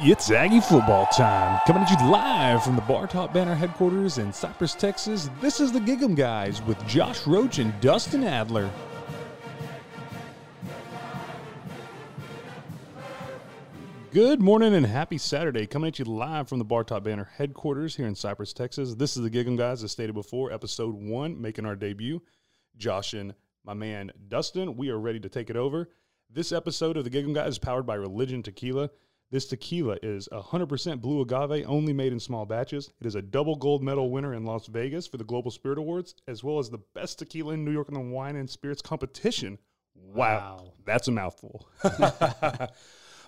It's Aggie football time. Coming at you live from the Bar Top Banter headquarters in Cypress, Texas. This is the Gig'em Guys with Josh Roach and Dustin Adler. Good morning and happy Saturday. Coming at you live from the Bar Top Banter headquarters here in Cypress, Texas. This is the Gig'em Guys, as stated before, episode one, making our debut. Josh and my man Dustin, we are ready to take it over. This episode of the Gig'em Guys is powered by Religion Tequila. This tequila is 100% blue agave, only made in small batches. It is a double gold medal winner in Las Vegas for the Global Spirit Awards, as well as the best tequila in New York in the Wine and Spirits competition. Wow, Wow. that's a mouthful. but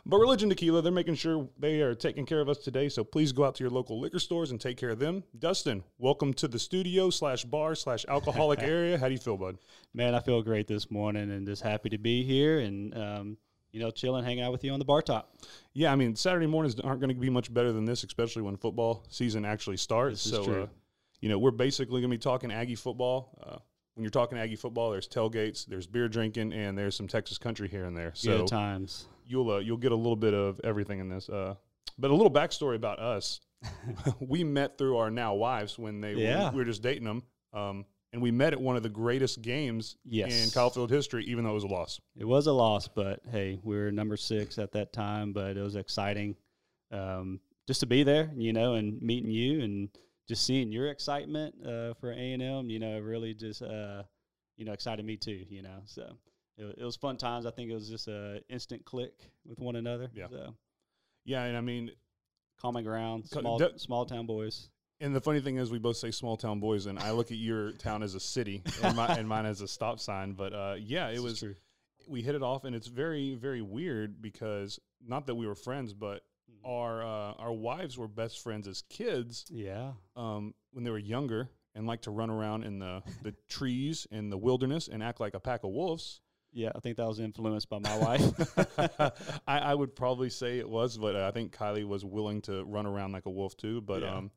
Religion Tequila, they're making sure they are taking care of us today. So please go out to your local liquor stores and take care of them. Dustin, welcome to the studio slash bar slash alcoholic area. How do you feel, bud? Man, I feel great this morning and just happy to be here and, um, you know, chilling, hanging out with you on the bar top. Yeah, I mean Saturday mornings aren't going to be much better than this, especially when football season actually starts. So. Uh, you know, we're basically going to be talking Aggie football. Uh, when you're talking Aggie football, there's tailgates, there's beer drinking, and there's some Texas country here and there. So Good times. you'll uh, you'll get a little bit of everything in this. Uh, but a little backstory about us: we met through our now wives when they Yeah. we were just dating them, um, and we met at one of the greatest games Yes. in Kyle Field history, even though it was a loss. It was a loss, but hey, we were number six at that time, but it was exciting um, just to be there, you know, and meeting you and just seeing your excitement uh, for A&M, you know, really just, uh, you know, excited me too, you know. So it, it was fun times. I think it was just a instant click with one another. Yeah. So Yeah, and I mean, common ground, small, de- small town boys. And the funny thing is, we both say small town boys, and I look at your town as a city, and, my, and mine as a stop sign. But uh, yeah, it This was. We hit it off, and it's very, very weird because not that we were friends, but Mhm. our uh, our wives were best friends as kids Yeah. um, when they were younger, and liked to run around in the the trees in the wilderness and act like a pack of wolves. Yeah, I think that was influenced by my wife. I, I would probably say it was, but I think Kylie was willing to run around like a wolf too. But Yeah. um,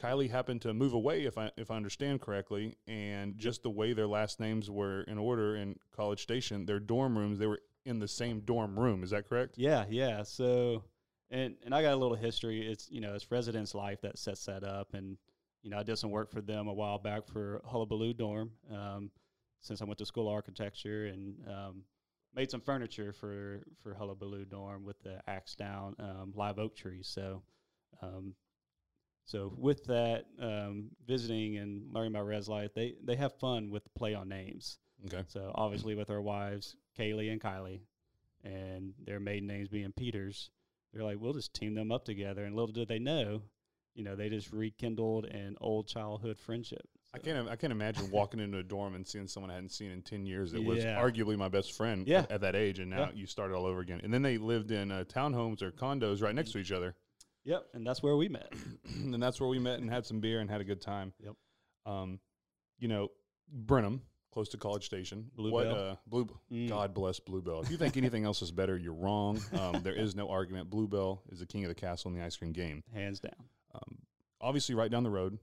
Kylie happened to move away, if I if I understand correctly, and just the way their last names were in order in College Station, their dorm rooms they were in the same dorm room. Is that correct? yeah, yeah. So, and and I got a little history. It's you know it's residence life that sets that up, and you know I did some work for them a while back for Hullabaloo Dorm, um, since I went to school architecture and um, made some furniture for for Hullabaloo Dorm with the axe down um, live oak trees. So. Um, so with that, um, visiting and learning about res life, they, they have fun with the play on names. Okay. So obviously with our wives, Kaylee and Kylie, and their maiden names being Peters, they're like, we'll just team them up together. And little did they know, you know, they just rekindled an old childhood friendship. I can't I can't imagine walking into a dorm and seeing someone I hadn't seen in ten years that was arguably my best friend Yeah. at, at that age, and now Yeah. you start all over again. And then they lived in uh, townhomes or condos right next to each other. Yep. And that's where we met. and that's where we met and had some beer and had a good time. Yep. Um, you know, Brenham, close to College Station. Bluebell. What, uh, Blue. Mm. God bless Bluebell. If you think anything else is better, you're wrong. Um, there is no argument. Bluebell is the king of the castle in the ice cream game. Hands down. Um, obviously, right down the road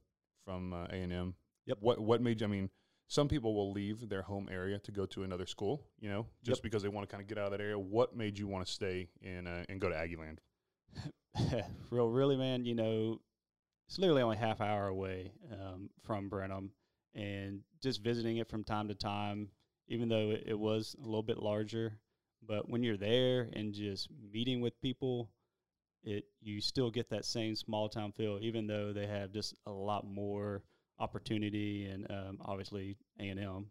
from uh, A and M. Yep. What What made you? I mean, some people will leave their home area to go to another school. You know, just Yep. because they want to kind of get out of that area. What made you want to stay in uh, and go to Aggie Land? Real, really, man, you know, it's literally only half hour away um, from Brenham, and just visiting it from time to time, even though it, it was a little bit larger, but when you're there and just meeting with people, it you still get that same small town feel, even though they have just a lot more opportunity and um, obviously A and M,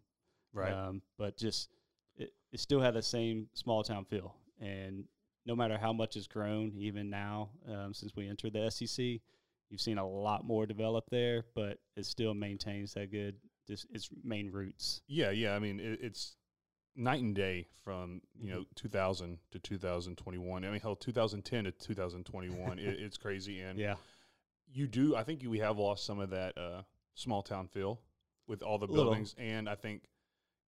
um, but just it, it still had the same small town feel. And no matter how much it's grown, even now, um, since we entered the SEC, you've seen a lot more develop there, but it still maintains that good, just its main roots. Yeah, yeah. I mean, it, it's night and day from you know 2000 to 2021. I mean, hell, 2010 to 2021. it, it's crazy, and Yeah. you do. I think you, we have lost some of that uh, small town feel with all the Little. buildings, and I think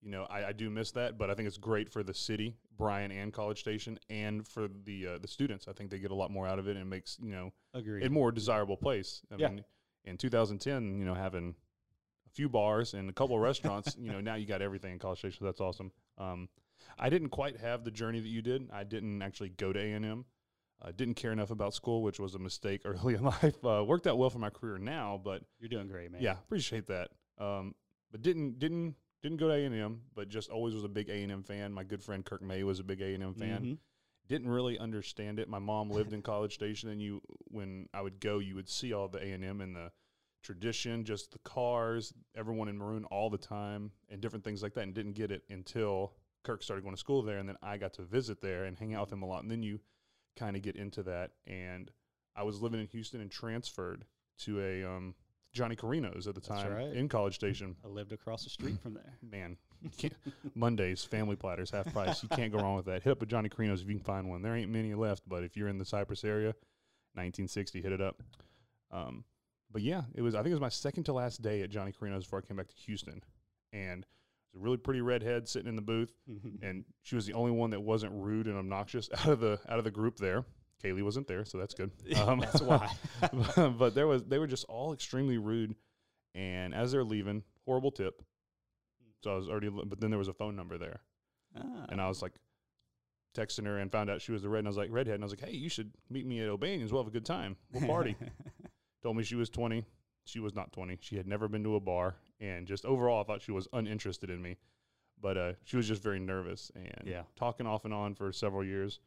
you know I, I do miss that. But I think it's great for the city, Bryan and College Station, and for the uh, the students. I think they get a lot more out of it, and it makes you know Agreed. a more desirable place. I Yeah. mean, in 2010, you know, having a few bars and a couple of restaurants, you know, now you got everything in College Station. So That's awesome. Um, I didn't quite have the journey that you did. I didn't actually go to A and M. Uh, didn't care enough about school, which was a mistake early in life. Uh, worked out well for my career now, but You're doing great, man. yeah, appreciate that. Um, but didn't didn't didn't go to A and M, but just always was a big A and M fan. My good friend Kirk May was a big A and M fan. Mhm. Didn't really understand it. My mom lived in College Station, and you when I would go, you would see all the A and M and the tradition, just the cars, everyone in maroon all the time, and different things like that. And didn't get it until Kirk started going to school there, and then I got to visit there and hang out with him a lot. And then you kind of get into that. And I was living in Houston and transferred to a um, Johnny Carino's at the time right. in College Station. I lived across the street from there. Man, Mondays family platters half price. You can't go wrong with that. Hit up a Johnny Carino's if you can find one. There ain't many left, but if you're in the Cypress area, 1960, hit it up. Um, but yeah, it was. I think it was my second to last day at Johnny Carino's before I came back to Houston, and it was a really pretty redhead sitting in the booth, and she was the only one that wasn't rude and obnoxious out of the out of the group there. Kaylee wasn't there, so that's good. Um, That's why. but there was they were just all extremely rude, and as they're leaving, horrible tip. So I was already, but then there was a phone number there, Ah. and I was like texting her and found out she was a red, and I was like redhead, and I was like, hey, you should meet me at O'Bannon's. We'll have a good time. We'll party. Told me she was twenty. She was not twenty. She had never been to a bar, and just overall, I thought she was uninterested in me. But uh, she was just very nervous and Yeah. talking off and on for several years.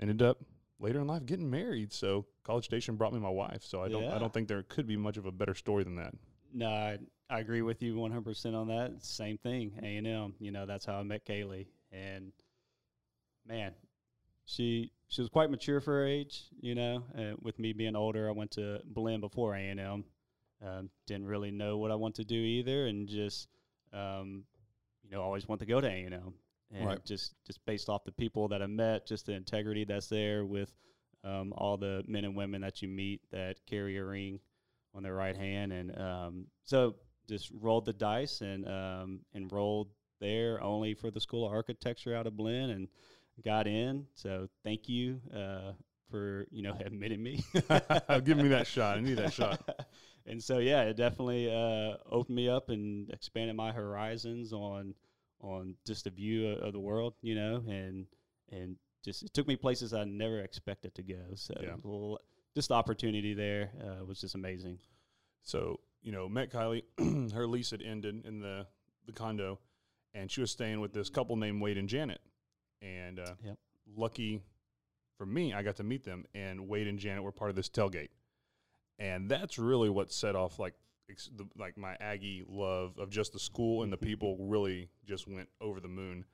Ended up later in life getting married. So College Station brought me my wife. So I don't I don't think there could be much of a better story than that. No, I, I agree with you 100% on that. Same thing, A&M. You know, that's how I met Kaylee. And, man, she she was quite mature for her age, you know. Uh, with me being older, I went to Blinn before A&M. Um, didn't really know what I want to do either and just, um, you know, always want to go to A&M. And Right. just, just based off the people that I met, just the integrity that's there with um, all the men and women that you meet that carry a ring on their right hand, and um, so just rolled the dice and um, enrolled there only for the School of Architecture out of Blinn and got in. So thank you uh, for you know admitting me. Give me that shot. I need that shot. and so yeah, it definitely uh, opened me up and expanded my horizons on on just a view of, of the world, you know, and and just it took me places I never expected to go. So Yeah. l- just the opportunity there uh, was just amazing. So, you know, met Kylie. her lease had ended in the, the condo, and she was staying with this couple named Wade and Janet. And uh, Yep. lucky for me, I got to meet them, and Wade and Janet were part of this tailgate. And that's really what set off like the, like my Aggie love of just the school and the people really just went over the moon.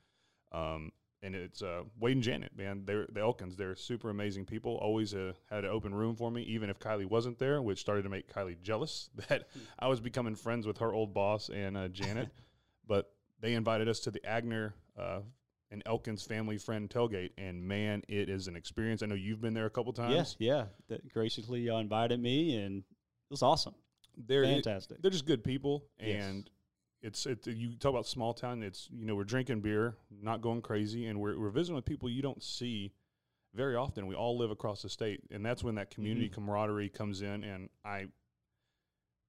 Um, and it's uh, Wade and Janet, man. They're the Elkins. They're super amazing people. Always uh, had an open room for me, even if Kylie wasn't there, which started to make Kylie jealous that I was becoming friends with her old boss and uh, Janet. but they invited us to the Agner uh, and Elkins family friend tailgate, and man, it is an experience. I know you've been there a couple times. Yes, yeah. That graciously y'all invited me, and it was awesome. They're Fantastic. they're just good people, Yes. and it's it. You talk about small town. It's you know we're drinking beer, not going crazy, and we're we're visiting with people you don't see very often. We all live across the state, and that's when that community Mhm. camaraderie comes in. And I,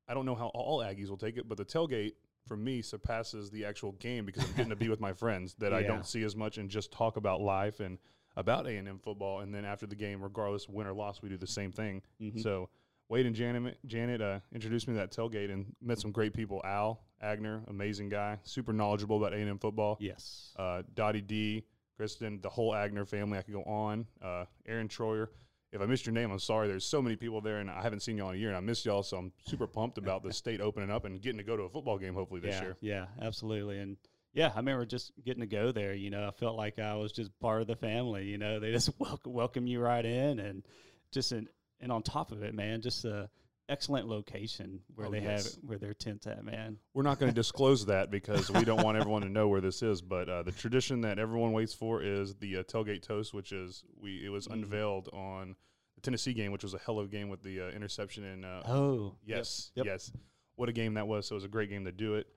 I don't know how all Aggies will take it, but the tailgate for me surpasses the actual game because I'm getting to be with my friends that I don't see as much and just talk about life and about A and M football. And then after the game, regardless win or loss, we do the same thing. Mhm. So Wade and Janet, Janet uh, introduced me to that tailgate and met some great people. Al Agner, amazing guy, super knowledgeable about A&M football. yes. Uh, Dottie D, Kristen, the whole Agner family. I could go on. Uh, Aaron Troyer. If I missed your name, I'm sorry. There's so many people there, and I haven't seen y'all in a year, and I missed y'all. So I'm super pumped about the state opening up and getting to go to a football game hopefully this yeah, year. Yeah, absolutely. And yeah, I remember just getting to go there. You know, I felt like I was just part of the family. You know, they just welcome welcome you right in, and just an, and on top of it, man, just a excellent location where Oh, they yes. have where their tents at, man. We're not going to disclose that because we don't want everyone to know where this is. But uh, the tradition that everyone waits for is the uh, tailgate toast, which is we it was Mhm. unveiled on the Tennessee game, which was a hell of a game with the uh, interception and uh, Oh, yes, yep. yes, what a game that was. So it was a great game to do it.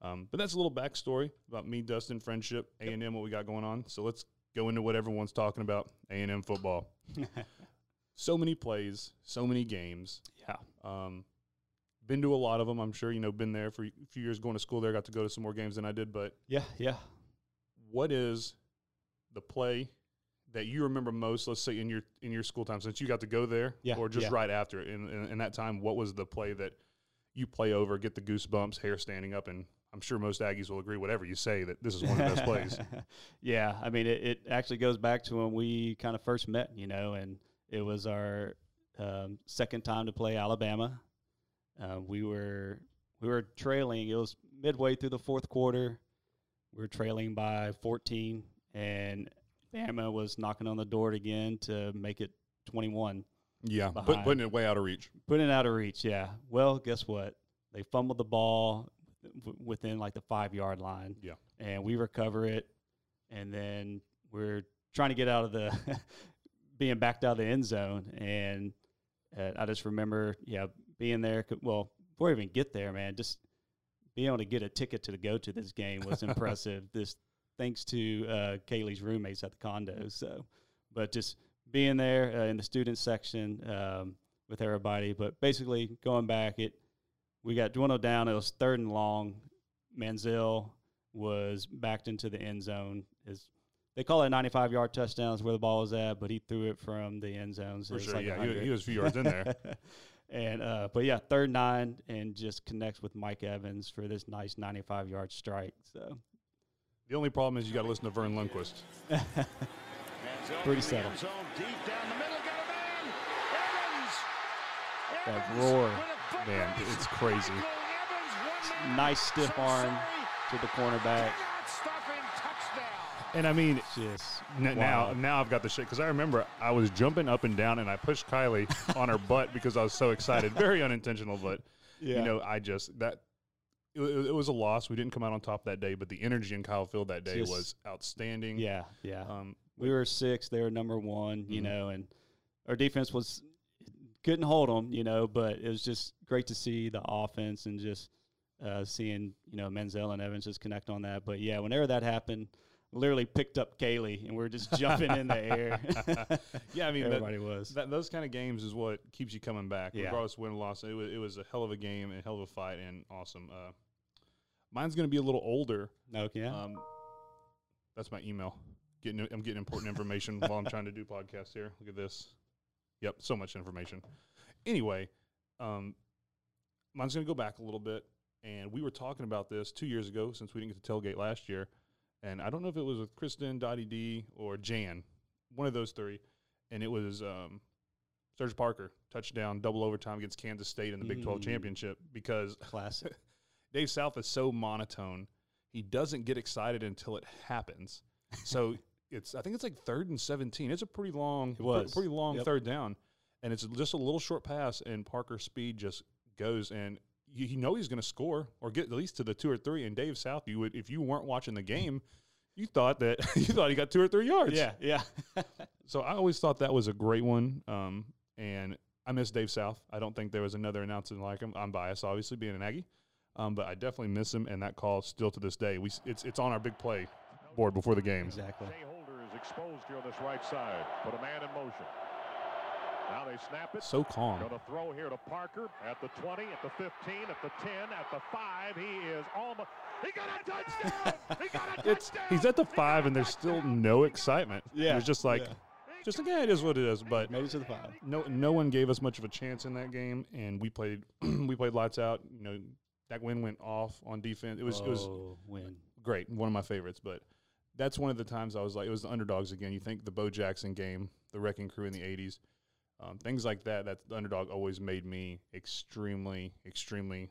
Um, but that's a little backstory about me, Dustin, friendship, A and M, what we got going on. So let's go into what everyone's talking about: A and M football. So many plays, so many games. yeah. Um, been to a lot of them. I'm sure you know. Been there for a few years, going to school there. Got to go to some more games than I did. But Yeah, yeah. what is the play that you remember most? Let's say in your in your school time, since you got to go there, Yeah, or just yeah. right after it. In, in, in that time, what was the play that you play over, get the goosebumps, hair standing up, and I'm sure most Aggies will agree. Whatever you say, that this is one of the best plays. yeah, I mean, it, it actually goes back to when we kind of first met, you know, and it was our um, second time to play Alabama. Uh, we were we were trailing. It was midway through the fourth quarter. We were trailing by 14, and Bama was knocking on the door again to make it 21. Yeah, put, putting it way out of reach. Putting it out of reach, yeah. Well, guess what? They fumbled the ball w- within like the five yard line. Yeah. And we recover it. And then we're trying to get out of the, being backed out of the end zone. And uh, I just remember, yeah, being there. Well, before I even get there, man, just being able to get a ticket to go to this game was impressive. This thanks to uh, Kaylee's roommates at the condo. So, but just being there uh, in the student section um, with everybody. But basically, going back, it we got dwindled down. It was third and long. Manziel was backed into the end zone. His they call it a 95 yard touchdown is where the ball was at, but he threw it from the end zone. So For sure, like yeah, he, he was a few yards in there. and uh, but yeah, third nine and just connects with Mike Evans for this nice 95 yard strike. So The only problem is you got to listen to Verne Lundquist. Pretty settled. Deep down the middle, got a man. Evans. That Evans roar. with a foot Man, it's crazy. Evans, nice stiff So arm sorry. to the cornerback. Cannot stop him. Touchdown. And I mean, Just N- Now, wow. now I've got the shit because I remember I was jumping up and down and I pushed Kylie on her butt because I was so excited. Very unintentional, but yeah. you know, I just that it, it was a loss. We didn't come out on top that day, but the energy in Kyle Field that day Just- was outstanding. yeah, yeah. Um, we were six. They were number one. You Mhm. know, and our defense was couldn't hold them. You know, but it was just great to see the offense and just uh, seeing you know Manziel and Evans just connect on that. But yeah, whenever that happened, literally picked up Kaylee and we're just jumping in the air. yeah, I mean, that, everybody was. that, those kind of games is what keeps you coming back, Yeah. regardless of win or loss. It was, it was a hell of a game, and a hell of a fight, and awesome. Uh, mine's going to be a little older. yeah. Um, that's my email. Getting I'm getting important information while I'm trying to do podcasts here. Look at this. Yep, so much information. Anyway, um, mine's going to go back a little bit, and we were talking about this two years ago since we didn't get to tailgate last year, and I don't know if it was with Kristen, Dottie D, or Jan, one of those three, and it was um, Sirr Parker touchdown double overtime against Kansas State in the Big 12 Mm. championship because Classic. Dave South is so monotone. He doesn't get excited until it happens. So it's I think it's like third and seventeen. It's a pretty long, It was. pretty long Yep. third down, and it's just a little short pass, and Parker's speed just goes, and you, you know he's going to score or get at least to the two or three. And Dave South, you would if you weren't watching the game, you thought that you thought he got two or three yards. yeah, yeah. So I always thought that was a great one. Um, and I miss Dave South. I don't think there was another announcer like him. I'm biased, obviously, being an Aggie. Um, but I definitely miss him, and that call still to this day. We it's it's on our big play board before the game. exactly. Jay Holder is exposed here on this right side. Put a man in motion. Now they snap it. So calm. Going to throw here to Parker at the 20, at the 15, at the 10, at the 5. He is almost. He got a touchdown! he got a touchdown! It's he's at the five, a and there's still no excitement. Yeah, it was just like yeah. just again, it is what it is. But Made it to the five. no no one gave us much of a chance in that game, and we played we played lights out. You know that win went off on defense. It was it was oh, win. great, one of my favorites. But that's one of the times I was like, it was the underdogs again. You think the Bo Jackson game, the Wrecking Crew in the '80s, um, things like that. That the underdog always made me extremely, extremely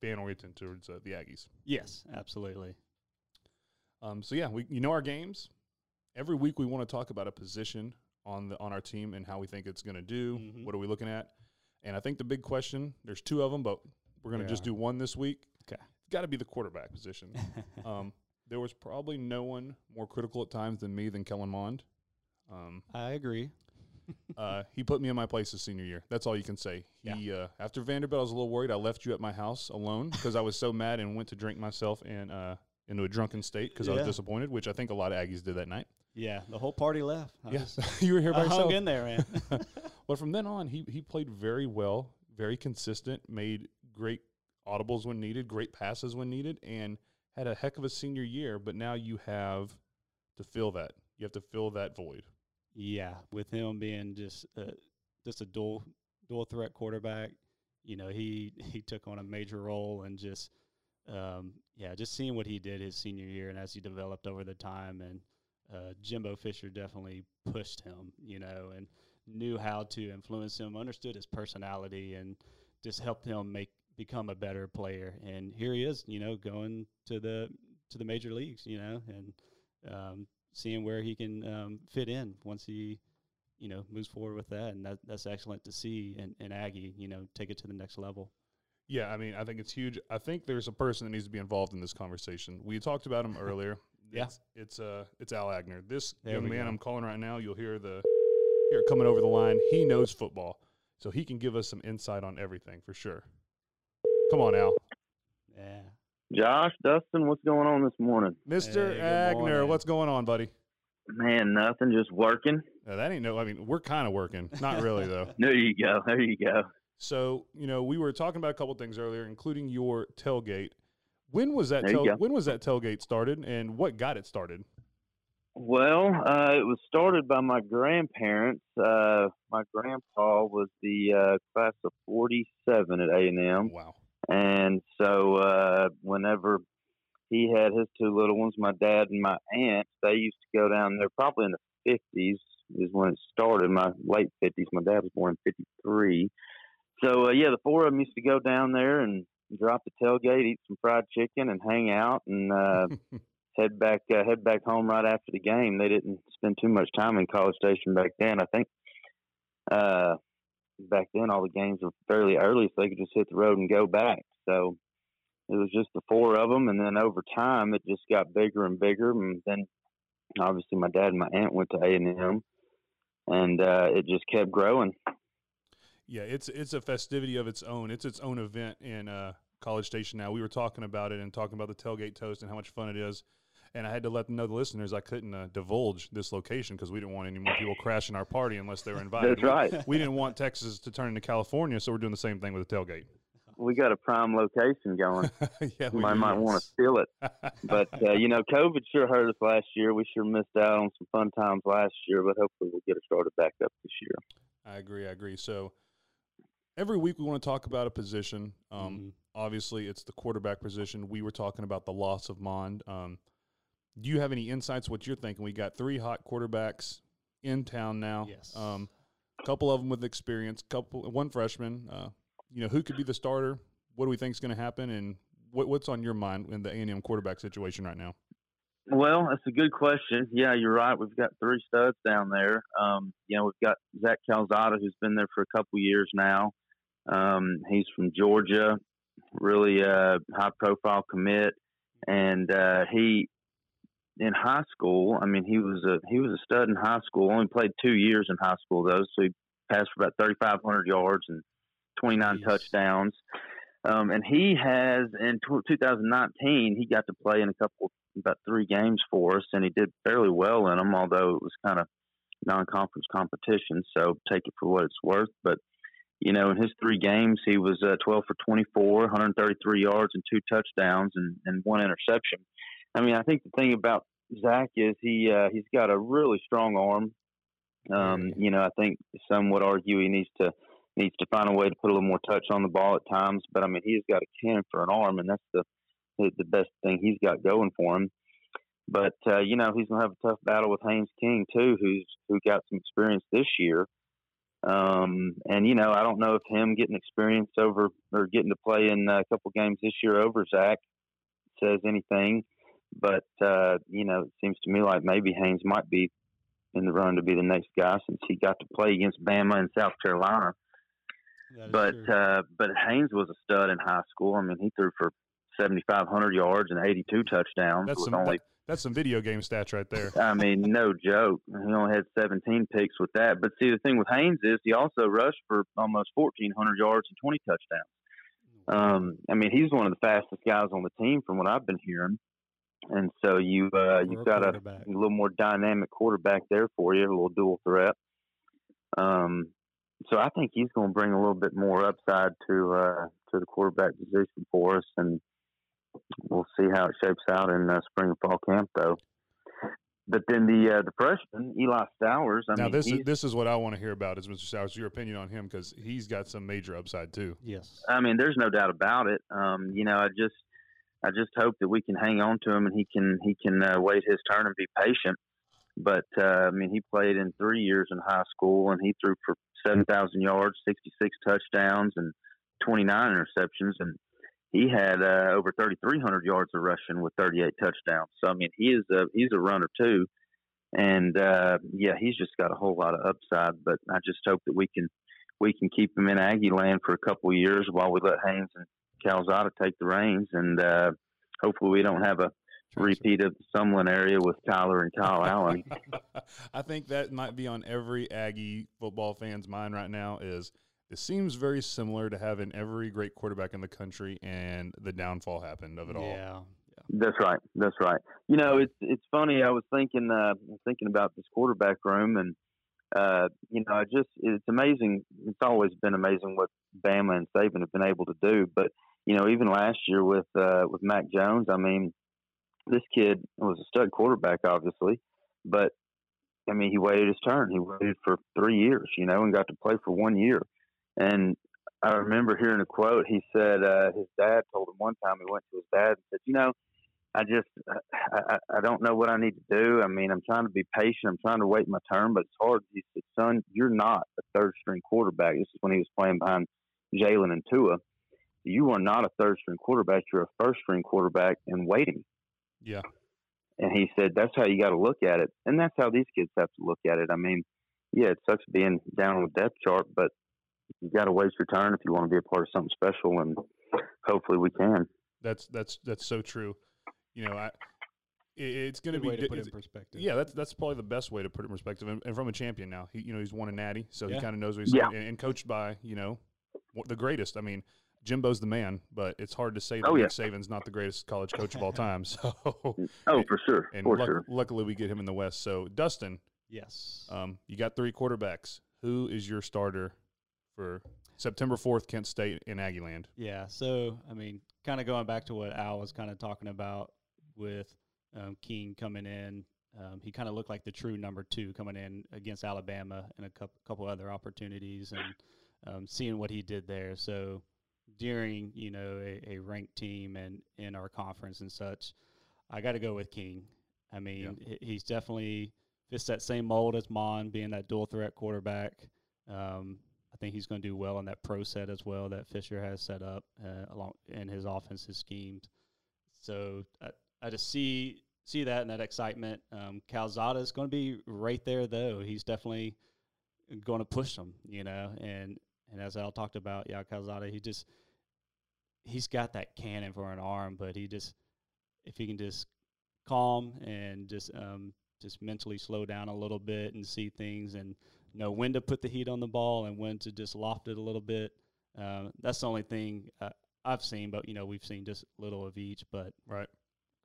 fan oriented towards uh, the Aggies. Yes, absolutely. Um, so yeah, we you know our games. Every week we want to talk about a position on the on our team and how we think it's going to do. Mhm. What are we looking at? And I think the big question, there's two of them, but we're going to There just do one this week. 'Kay. It's got to be the quarterback position. um, there was probably no one more critical at times than me than Kellen Mond. Um, I agree. Uh, he put me in my place his senior year. That's all you can say. He uh, after Vanderbilt, I was a little worried. I left you at my house alone because I was so mad and went to drink myself and uh, into a drunken state because I was disappointed, which I think a lot of Aggies did that night. Yeah, the whole party left. Yes, was- you were here by I yourself. hung in there, man. But from then on, he he played very well, very consistent, made great audibles when needed, great passes when needed, and had a heck of a senior year. But now you have to fill that. You have to fill that void. Yeah, with him being just just a dual dual threat quarterback, you know, he he took on a major role and just um, yeah, just seeing what he did his senior year and as he developed over the time and uh, Jimbo Fisher definitely pushed him, you know, and knew how to influence him, understood his personality, and just helped him make become a better player. And here he is, you know, going to the to the major leagues, you know, and um, seeing where he can um, fit in once he, you know, moves forward with that. And that, that's excellent to see. And, and Aggie, you know, take it to the next level. Yeah, I mean, I think it's huge. I think there's a person that needs to be involved in this conversation. We talked about him earlier. Yeah. it's, it's uh, it's Al Agner. This There young man go. I'm calling right now. You'll hear the hear it coming over the line. He knows football, so he can give us some insight on everything for sure. Come on, Al, Yeah. Josh, Dustin, what's going on this morning? Mister Hey, Agner. morning. What's going on, buddy? Man, nothing, just working. That ain't no. I mean, we're kind of working, not really though. There you go. There you go. So you know, we were talking about a couple things earlier, including your tailgate. When was that? There Tail, when was that tailgate started, and what got it started? Well, uh, it was started by my grandparents. Uh, my grandpa was the uh, class of '47 at A and M, Wow. And so uh, whenever he had his two little ones, my dad and my aunt, they used to go down there. Probably in the '50s is when it started. My late '50s. My dad was born in '53. So uh, yeah, the four of them used to go down there and drop the tailgate, eat some fried chicken, and hang out, and uh, head back uh, head back home right after the game. They didn't spend too much time in College Station back then. I think uh, back then all the games were fairly early, so they could just hit the road and go back. So it was just the four of them, and then over time it just got bigger and bigger, and then obviously my dad and my aunt went to A and M, and uh, it just kept growing. Yeah, it's it's a festivity of its own. It's its own event in uh, College Station. Now we were talking about it and talking about the tailgate toast and how much fun it is. And I had to let them know the listeners I couldn't uh, divulge this location because we didn't want any more people crashing our party unless they were invited. That's right. We didn't want Texas to turn into California, so we're doing the same thing with the tailgate. We got a prime location going. yeah, we Somebody do. might want to steal it. But uh, you know, COVID sure hurt us last year. We sure missed out on some fun times last year, but hopefully we'll get it started back up this year. I agree. I agree. So every week we want to talk about a position. Um, Mhm. Obviously, it's the quarterback position. We were talking about the loss of Mond. Um, do you have any insights? What you're thinking? We got three hot quarterbacks in town now. Yes. Um, a couple of them with experience. Couple, one freshman. Uh, you know, who could be the starter? What do we think is going to happen? And what, what's on your mind in the A&M quarterback situation right now? Well, that's a good question. Yeah, you're right. We've got three studs down there. Um, you know, we've got Zach Calzada, who's been there for a couple years now. Um, he's from Georgia, really uh, high profile commit, and uh, he in high school. I mean, he was a he was a stud in high school. Only played two years in high school though, so he passed for about 3,500 yards and 29 Jeez. touchdowns. Um, and he has in tw 2019 he got to play in a couple about three games for us, and he did fairly well in them. Although it was kind of non-conference competition, so take it for what it's worth. But you know, in his three games, he was uh, 12 for 24, 133 yards and two touchdowns and, and one interception. I mean, I think the thing about Zach is he uh, he's got a really strong arm. Um, you know, I think some would argue he needs to needs to find a way to put a little more touch on the ball at times. But I mean, he's got a cannon for an arm, and that's the the best thing he's got going for him. But uh, you know, he's gonna have a tough battle with Haynes King too, who's who got some experience this year. Um, and you know, I don't know if him getting experience over or getting to play in a couple games this year over Zach says anything. But uh, you know, it seems to me like maybe Haynes might be in the run to be the next guy since he got to play against Bama and South Carolina. But true. uh, but Haynes was a stud in high school. I mean, he threw for seventy five hundred yards and eighty two touchdowns. That's some only that- that's some video game stats right there. I mean, no joke. He only had 17 picks with that. But see, the thing with Haynes is he also rushed for almost 1,400 yards and 20 touchdowns. Um, I mean, he's one of the fastest guys on the team from what I've been hearing. And so you uh, you've got a, a little more dynamic quarterback there for you, a little dual threat. Um, so I think he's going to bring a little bit more upside to uh, to the quarterback position for us, and we'll see how it shapes out in uh, spring and fall camp, though. but then the uh, the freshman Eli Stowers. I now mean, this is this is what I want to hear about is Mr. Sowers, your opinion on him because he's got some major upside too. Yes. I mean, there's no doubt about it. Um, you know, I just I just hope that we can hang on to him and he can he can uh, wait his turn and be patient. But uh, I mean, he played in three years in high school and he threw for seven thousand yards, sixty six touchdowns, and twenty nine interceptions, and he had uh, over thirty three hundred yards of rushing with thirty eight touchdowns. So I mean, he is a he's a runner too. And uh, yeah, he's just got a whole lot of upside. But I just hope that we can we can keep him in Aggie land for a couple years while we let Haynes and Calzada take the reins, and uh, hopefully we don't have a repeat of the Sumlin area with Tyler and Kyle Allen. I think that might be on every Aggie football fan's mind right now. Is it seems very similar to having every great quarterback in the country, and the downfall happened of it all. Yeah. That's right. That's right. You know, it's it's funny. I was thinking uh, thinking about this quarterback room, and uh, you know, just it's amazing. It's always been amazing what Bama and Saban have been able to do. But you know, even last year with uh, with Mac Jones, I mean, this kid was a stud quarterback, obviously, but I mean, he waited his turn. He waited for three years, you know, and got to play for one year. And I remember hearing a quote. He said uh, his dad told him one time he went to his dad and said, "You know, I just uh, I, I, I don't know what I need to do. I mean, I'm trying to be patient. I'm trying to wait my turn, but it's hard." He said, "Son, you're not a third string quarterback." This is when he was playing behind Jalen and Tua. You are not a third string quarterback. You're a first string quarterback and waiting. Yeah. And he said that's how you got to look at it, and that's how these kids have to look at it. I mean, yeah, it sucks being down on the depth chart, but you got to wait your turn if you want to be a part of something special, and hopefully we can. That's that's that's so true. You know, I it, it's going to be way to put it in perspective. Yeah, that's that's probably the best way to put it in perspective. And, and from a champion now, he you know he's won a natty, so he kind of knows what he's Yeah. saying, and, and coached by you know the greatest. I mean, Jimbo's the man, but it's hard to say that Oh, Nick yeah. Saban's not the greatest college coach of all time. So, Oh, for sure, and for luck- sure. luckily we get him in the West. So, Dustin, Yes. um, you got three quarterbacks. Who is your starter for September fourth, Kent State in Aggieland? Yeah. So, I mean, kind of going back to what Al was kind of talking about with um, King coming in, um, he kind of looked like the true number two coming in against Alabama and a couple, couple other opportunities and um, seeing what he did there. So, during, you know, a, a ranked team and in our conference and such, I got to go with King. I mean, he- he's definitely fits that same mold as Mond, being that dual threat quarterback. Um, I think he's going to do well in that pro set as well that Fisher has set up uh, along in his offensive schemes. So I, I just see see that and that excitement. Um, Calzada is going to be right there though. He's definitely going to push them, you know. And and as Al talked about, yeah, Calzada, he just he's got that cannon for an arm, but he just if he can just calm and just um, just mentally slow down a little bit and see things and know when to put the heat on the ball and when to just loft it a little bit. Um, that's the only thing uh, I've seen, but you know we've seen just little of each. But Right.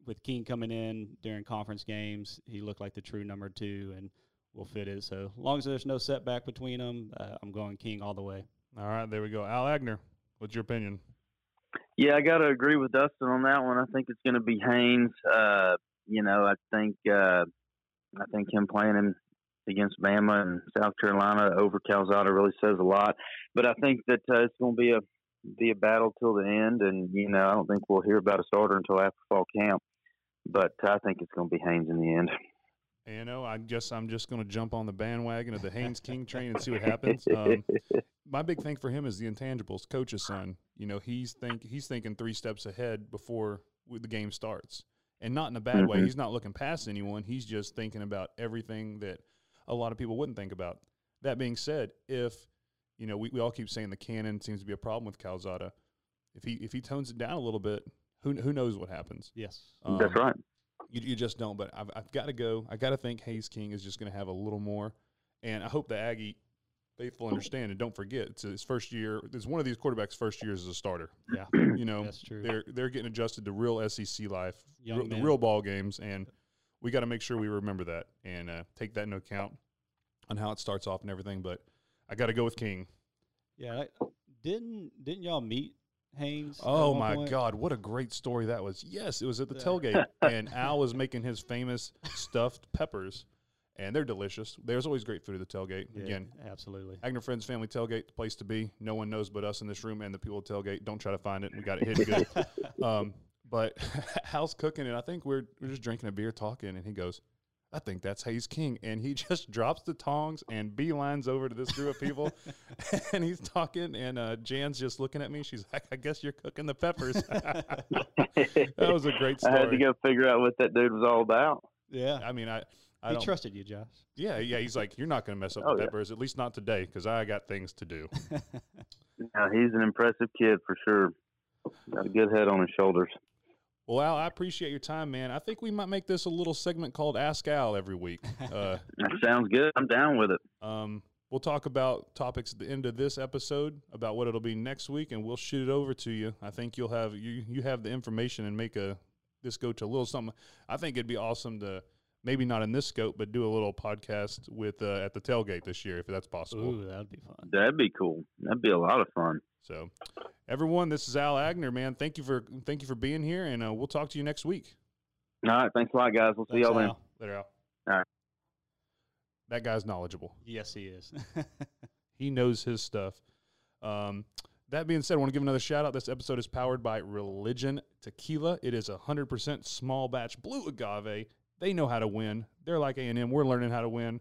With King coming in during conference games, he looked like the true number two and will fit it. So as long as there's no setback between them, uh, I'm going King all the way. All right, there we go. Al Agner, what's your opinion? Yeah, I got to agree with Dustin on that one. I think it's going to be Haynes. Uh, you know, I think uh, I think him playing him against Bama and South Carolina over Calzada really says a lot. But I think that uh, it's going to be a be a battle till the end, and you know, I don't think we'll hear about a starter until after fall camp. But I think it's going to be Haynes in the end. You know, I guess I'm just going to jump on the bandwagon of the Haynes King train and see what happens. Um, my big thing for him is the intangibles. Coach's son, you know, he's think he's thinking three steps ahead before the game starts, and not in a bad way. Mhm. He's not looking past anyone. He's just thinking about everything that a lot of people wouldn't think about. That being said, if you know, we, we all keep saying the cannon seems to be a problem with Calzada. If he if he tones it down a little bit, who who knows what happens? Yes. That's Um, right. You, you just don't. But I've, I've got to go. I got to think Haynes King is just going to have a little more. And I hope the Aggie faithful understand and don't forget it's his first year. It's one of these quarterbacks' first years as a starter. Yeah. You know, That's true. they're they're getting adjusted to real SEC life, Young real, the real ball games, and we got to make sure we remember that and uh, take that into account on how it starts off and everything. But I got to go with King. Yeah. I- Didn't didn't y'all meet Haynes. Oh my point? God, what a great story that was! Yes, it was at the tailgate, and Al was making his famous stuffed peppers, and they're delicious. There's always great food at the tailgate. Yeah, Again, absolutely. Agner Friends Family Tailgate, the place to be. No one knows but us in this room and the people at tailgate. Don't try to find it. We got it hidden good. Um, but Hal's cooking, and I think we're we're just drinking a beer, talking, and he goes, "I think that's Haynes King," and he just drops the tongs and beelines over to this group of people, and he's talking, and uh, Jan's just looking at me. She's like, "I guess you're cooking the peppers." that was a great story. I had to go figure out what that dude was all about. Yeah, I mean, I. I he trusted you, Josh. yeah, yeah. He's like, you're not going to mess up Oh, the yeah. peppers, at least not today, because I got things to do. Yeah, he's an impressive kid for sure. Got a good head on his shoulders. Well, Al, I appreciate your time, man. I think we might make this a little segment called Ask Al every week. Uh, That sounds good. I'm down with it. um, we'll talk about topics at the end of this episode about what it'll be next week, and we'll shoot it over to you. I think you'll have you you have the information and make a this go to a little something. I think it'd be awesome to maybe not in this scope, but do a little podcast with uh, at the tailgate this year if that's possible. Ooh, that'd be fun. That'd be cool. That'd be a lot of fun. So, everyone, this is Al Agner, man. Thank you for thank you for being here, and uh, we'll talk to you next week. All right. Thanks a lot, guys. We'll see y'all then. Later, Al. All right. That guy's knowledgeable. Yes, he is. He knows his stuff. Um, that being said, I want to give another shout out. This episode is powered by Religion Tequila. It is 100% small batch blue agave. They know how to win. They're like A&M. We're learning how to win.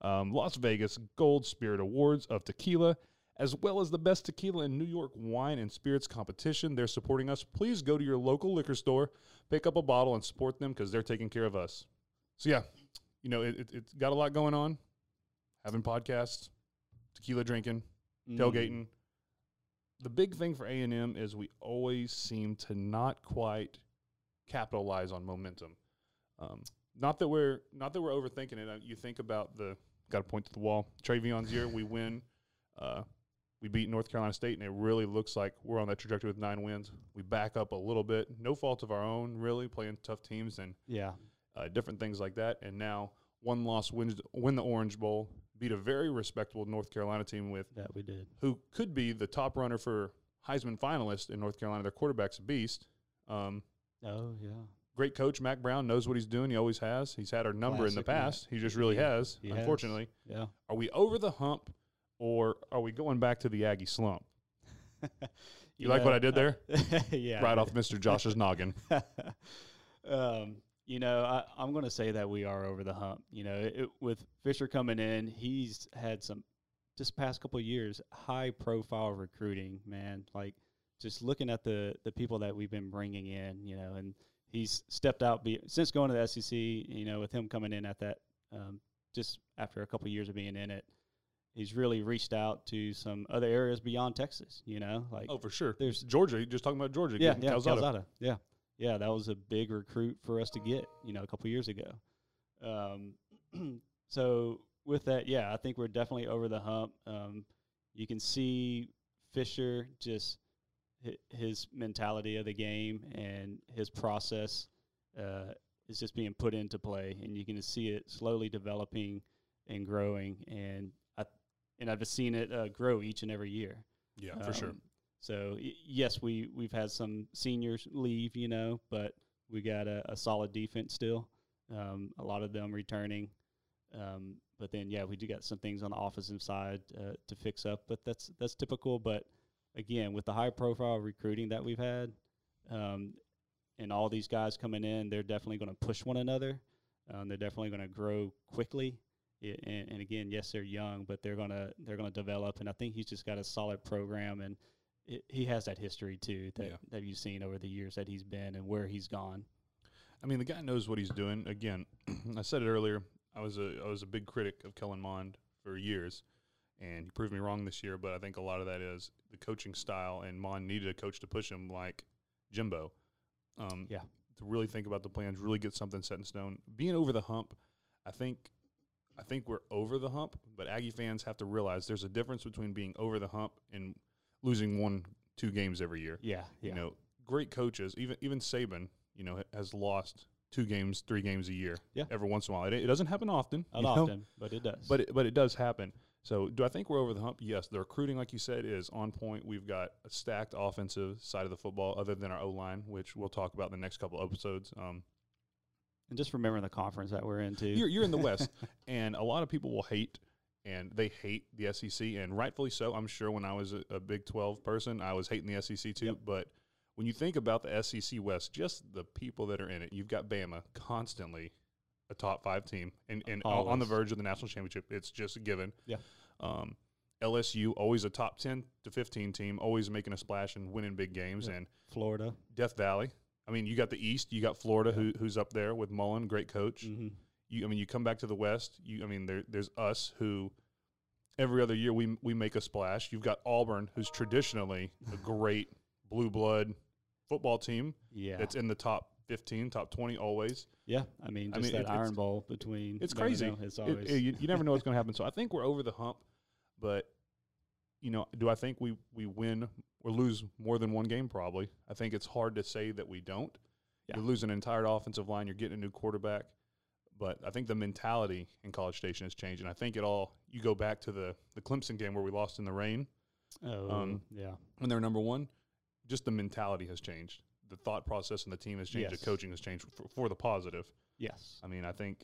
Um, Las Vegas Gold Spirit Awards of Tequila, as well as the best tequila in New York wine and spirits competition. They're supporting us. Please go to your local liquor store, pick up a bottle, and support them because they're taking care of us. So, yeah, you know, it, it, it's got a lot going on. Having podcasts, tequila drinking, Mm. tailgating. The big thing for A and M is we always seem to not quite capitalize on momentum. Um, not that we're not that we're overthinking it. Uh, You think about the got to point to the wall. Trayveon's year, we win. Uh, we beat North Carolina State, and it really looks like we're on that trajectory with nine wins. We back up a little bit, no fault of our own, really playing tough teams and Yeah. uh, different things like that. And now one loss wins win the Orange Bowl, beat a very respectable North Carolina team with That we did. who could be the top runner for Heisman finalist in North Carolina. Their quarterback's a beast. Um, Oh yeah. great coach Mack Brown knows what he's doing. He always has. He's had our number in the Classic Mac. past. He just really has. he has. unfortunately, Yeah. are we over the hump, or are we going back to the Aggie slump? You like what I did there? yeah. right off Mr. Josh's noggin. um, you know, I, I'm going to say that we are over the hump. You know, it, with Fisher coming in, he's had some just past couple of years high profile recruiting. Man, like just looking at the the people that we've been bringing in. You know, and he's stepped out be, since going to the SEC. You know, with him coming in at that um, just after a couple of years of being in it. He's really reached out to some other areas beyond Texas, you know, like Oh, for sure. There's- Georgia. You're just talking about Georgia. yeah, yeah, Calzada. Calzada. Yeah, yeah, that was a big recruit for us to get, you know, a couple years ago. Um, so with that, yeah, I think we're definitely over the hump. Um, you can see Fisher just his mentality of the game and his process uh, is just being put into play, and you can see it slowly developing and growing. And and I've seen it uh, grow each and every year. Yeah, for sure. Um, So y- yes, we we've had some seniors leave, you know, but we got a, a solid defense still. Um, a lot of them returning, um, but then yeah, we do got some things on the offensive side uh, to fix up. But that's that's typical. But again, with the high profile recruiting that we've had, um, and all these guys coming in, they're definitely going to push one another. Um, they're definitely going to grow quickly. And, and again, yes, they're young, but they're gonna they're gonna develop. And I think he's just got a solid program, and it, he has that history too that Yeah. that you've seen over the years that he's been and where he's gone. I mean, the guy knows what he's doing. Again, I said it earlier. I was a I was a big critic of Kellen Mond for years, and he proved me wrong this year. But I think a lot of that is the coaching style, and Mond needed a coach to push him like Jimbo. Um, Yeah. To really think about the plans, really get something set in stone. Being over the hump, I think, I think we're over the hump. But Aggie fans have to realize there's a difference between being over the hump and losing one, two games every year Yeah, yeah, you know, great coaches. Even even Saban, you know, has lost two games, three games a year. Yeah. every once in a while. It, it doesn't happen often, not you know, often, but it does. but it, but it does happen. So, do I think we're over the hump? Yes. The recruiting, like you said, is on point. We've got a stacked offensive side of the football, other than our O line, which we'll talk about in the next couple episodes. Um, And just remember the conference that we're in too. you're, you're in the West, and a lot of people will hate, and they hate the SEC, and rightfully so. I'm sure when I was a, a Big 12 person, I was hating the SEC too. Yep. But when you think about the SEC West, just the people that are in it, you've got Bama constantly a top five team, and, and on on the verge of the national championship. It's just a given. Yeah. Um, LSU always a top 10 to 15 team, always making a splash and winning big games, Yeah. and Florida. Death Valley. I mean, you got the East, you got Florida, Yeah. who, who's up there with Mullen, great coach Mm-hmm. you I mean you come back to the West, you I mean there there's us who every other year we we make a splash. You've got Auburn who's traditionally a great blue blood football team Yeah. that's in the top 15, top 20 always. yeah. I mean, I mean, that it- Iron Bowl between. It's crazy. it's It- always. it- you, you never know what's going to happen. So I think we're over the hump, but you know, do I think we we win or lose more than one game probably? I think it's hard to say that we don't. Yeah. You lose an entire offensive line, you're getting a new quarterback. But I think the mentality in College Station has changed, and I think it all. You go back to the the Clemson game where we lost in the rain oh, um, yeah. when they're number one. Just the mentality has changed. The thought process and the team has changed. Yes. The coaching has changed for, for the positive. Yes. I mean, I think,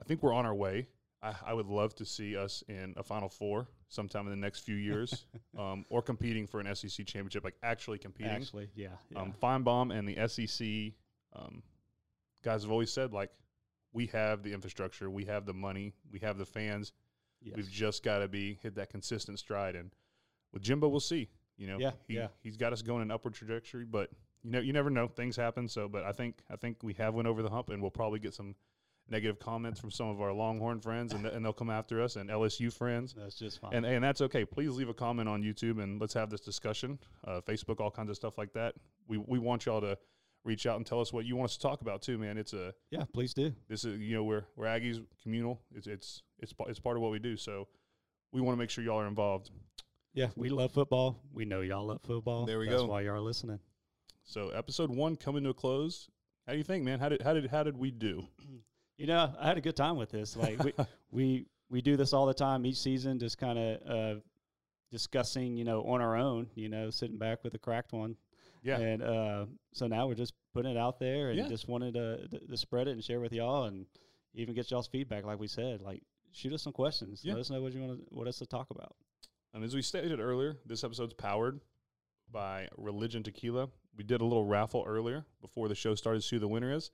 I think we're on our way. I, I would love to see us in a Final Four sometime in the next few years, um, or competing for an SEC championship, like actually competing. Actually, yeah. yeah. Um, Finebaum and the SEC um, guys have always said like, we have the infrastructure, we have the money, we have the fans. yes. We've just got to be hit that consistent stride. And with Jimbo, we'll see. You know, Yeah, he, yeah. he's got us going an upward trajectory, but you know, you never know. Things happen. So, but I think I think we have went over the hump, and we'll probably get some negative comments from some of our Longhorn friends, and, th- and they'll come after us, and LSU friends. That's just fine. And, and that's okay. Please leave a comment on YouTube and let's have this discussion. Uh, Facebook, all kinds of stuff like that. We we want y'all to reach out and tell us what you want us to talk about too, man. It's a yeah, please do. this is you know we're we're Aggies communal. It's it's it's it's part of what we do. So we want to make sure y'all are involved. Yeah, we love football. We know y'all love football. There we That's go. why y'all are listening. So episode one coming to a close. How do you think, man? How did how did how did we do? You know, I had a good time with this. Like we we we do this all the time each season, just kind of uh, discussing, you know, on our own. You know, sitting back with a cracked one. Yeah, And uh, so now we're just putting it out there, and Yeah. just wanted to, to to spread it and share with y'all, and even get y'all's feedback. Like we said, like shoot us some questions. Yeah. Let us know what you want to what us to talk about. And as we stated earlier, this episode's powered by Religion Tequila. We did a little raffle earlier before the show started to see who the winner is.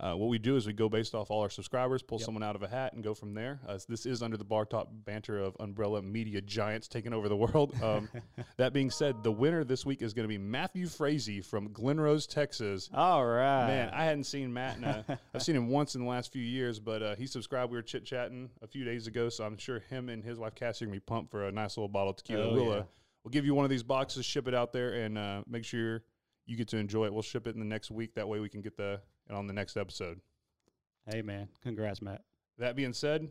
Uh, what we do is we go based off all our subscribers, pull Yep. someone out of a hat, and go from there. Uh, this is under the bar top banter of umbrella media giants taking over the world. Um, that being said, the winner this week is going to be Matthew Frazee from Glen Rose, Texas. All right, Man, I hadn't seen Matt. In a, I've seen him once in the last few years, but uh, he subscribed. We were chit chatting a few days ago, so I'm sure him and his wife Cassie are gonna be pumped for a nice little bottle of tequila. Oh, we'll yeah. uh, we'll give you one of these boxes, ship it out there, and uh, make sure you get to enjoy it. We'll ship it in the next week. That way, we can get the it on the next episode. hey man, congrats, Matt. That being said,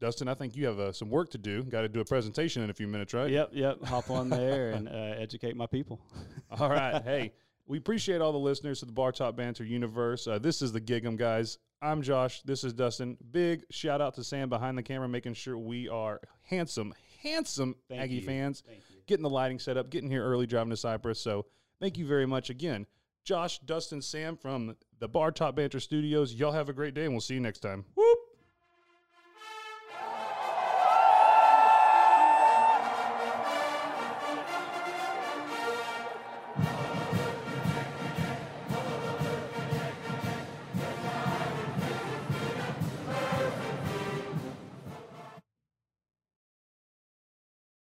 Dustin, I think you have uh, some work to do. Got to do a presentation in a few minutes, right? Yep, yep. Hop on there and uh, educate my people. All right. Hey, we appreciate all the listeners to the Bar Top Banter universe. Uh, this is the Gig'em guys. I'm Josh. This is Dustin. Big shout out to Sam behind the camera, making sure we are handsome, handsome Thank Aggie you. fans. Getting the lighting set up, getting here early, driving to Cypress. So thank you very much again. Josh, Dustin, Sam from the Bar Top Banter Studios. Y'all have a great day, and we'll see you next time. Whoop!